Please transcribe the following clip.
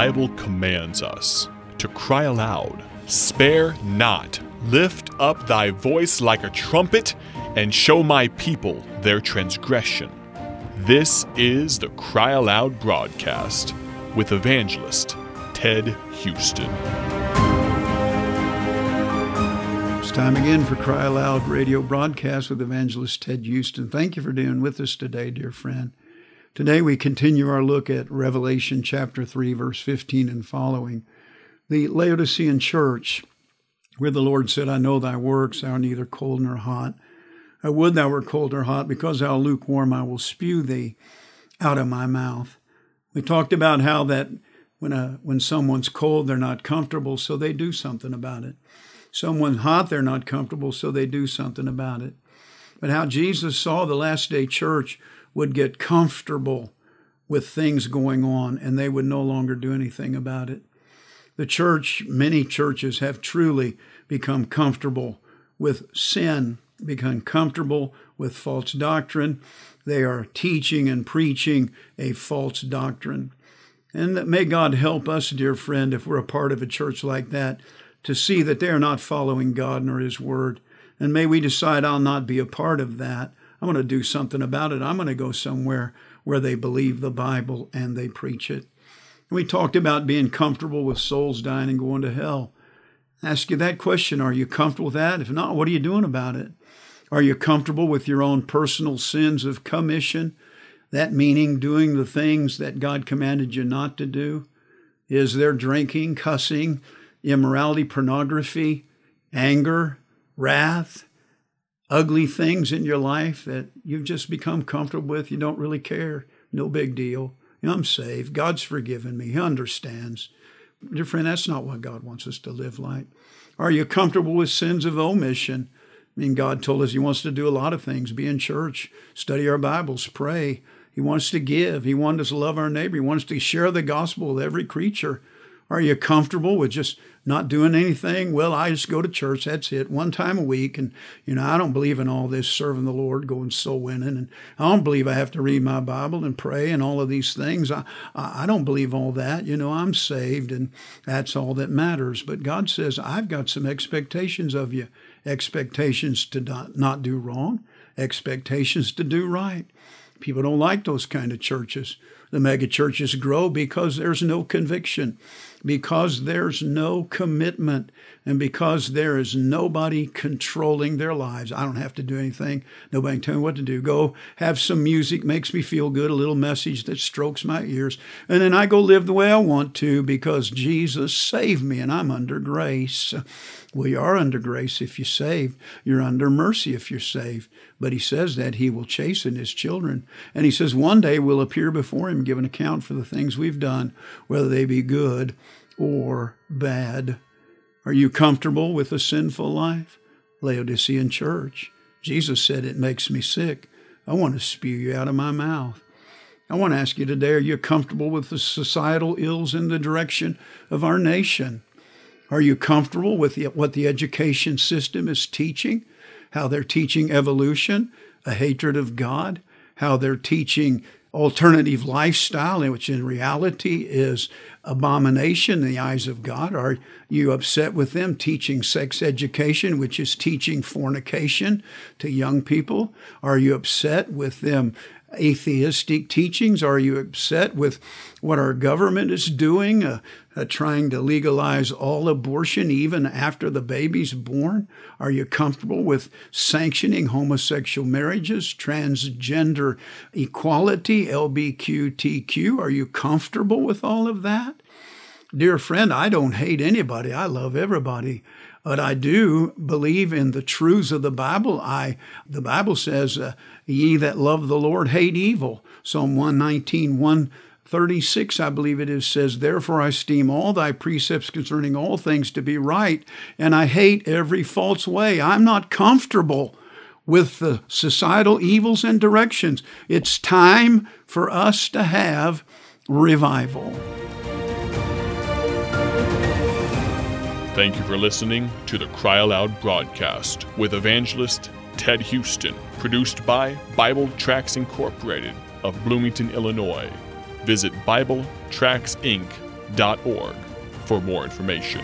Bible commands us to cry aloud, Spare not, lift up thy voice like a trumpet, and show my people their transgression. This is the Cry Aloud broadcast with evangelist Ted Houston. It's time again for Cry Aloud radio broadcast with evangelist Ted Houston. Thank you for being with us today, dear friend. Today we continue our look at Revelation chapter 3, verse 15 and following. The Laodicean church, where the Lord said, I know thy works, thou art neither cold nor hot. I would thou were cold or hot, because thou lukewarm, I will spew thee out of my mouth. We talked about how that when a when someone's cold, they're not comfortable, so they do something about it. Someone's hot, they're not comfortable, so they do something about it. But how Jesus saw the last day church would get comfortable with things going on and they would no longer do anything about it. The church, many churches have truly become comfortable with sin, become comfortable with false doctrine. They are teaching and preaching a false doctrine. And may God help us, dear friend, if we're a part of a church like that, to see that they are not following God nor His Word. And may we decide I'll not be a part of that. I'm going to do something about it. I'm going to go somewhere where they believe the Bible and they preach it. We talked about being comfortable with souls dying and going to hell. ask you that question Are you comfortable with that? If not, what are you doing about it? Are you comfortable with your own personal sins of commission? That meaning doing the things that God commanded you not to do? Is there drinking, cussing, immorality, pornography, anger, wrath, ugly things in your life that you've just become comfortable with. You don't really care. No big deal. I'm saved. God's forgiven me. He understands. Dear friend, that's not what God wants us to live like. Are you comfortable with sins of omission? I mean, God told us He wants to do a lot of things be in church, study our Bibles, pray. He wants to give. He wants us to love our neighbor. He wants to share the gospel with every creature. Are you comfortable with just not doing anything? Well, I just go to church. That's it, one time a week. And, you know, I don't believe in all this serving the Lord, going soul winning. And I don't believe I have to read my Bible and pray and all of these things. I, I don't believe all that. You know, I'm saved and that's all that matters. But God says, I've got some expectations of you expectations to not, not do wrong, expectations to do right. People don't like those kind of churches. The mega churches grow because there's no conviction because there's no commitment and because there is nobody controlling their lives. I don't have to do anything. Nobody can tell me what to do. Go have some music, makes me feel good, a little message that strokes my ears. And then I go live the way I want to because Jesus saved me and I'm under grace. Well, you are under grace if you're saved. You're under mercy if you're saved. But he says that he will chasten his children. And he says one day we'll appear before him, give an account for the things we've done, whether they be good or bad. Are you comfortable with a sinful life? Laodicean church. Jesus said, It makes me sick. I want to spew you out of my mouth. I want to ask you today are you comfortable with the societal ills in the direction of our nation? Are you comfortable with the, what the education system is teaching? How they're teaching evolution, a hatred of God, how they're teaching alternative lifestyle, which in reality is abomination in the eyes of God? Are you upset with them teaching sex education, which is teaching fornication to young people? Are you upset with them atheistic teachings? Are you upset with what our government is doing, uh, uh, trying to legalize all abortion even after the baby's born? Are you comfortable with sanctioning homosexual marriages, transgender equality, LBQTQ? Are you comfortable with all of that? Dear friend, I don't hate anybody. I love everybody but I do believe in the truths of the Bible. I the Bible says, uh, "Ye that love the Lord hate evil." Psalm 119, 136, I believe it is, says, Therefore I esteem all thy precepts concerning all things to be right, and I hate every false way. I'm not comfortable with the societal evils and directions. It's time for us to have revival. Thank you for listening to the Cry Aloud broadcast with evangelist Ted Houston, produced by Bible Tracts Incorporated of Bloomington, Illinois. Visit BibleTractsInc.org for more information.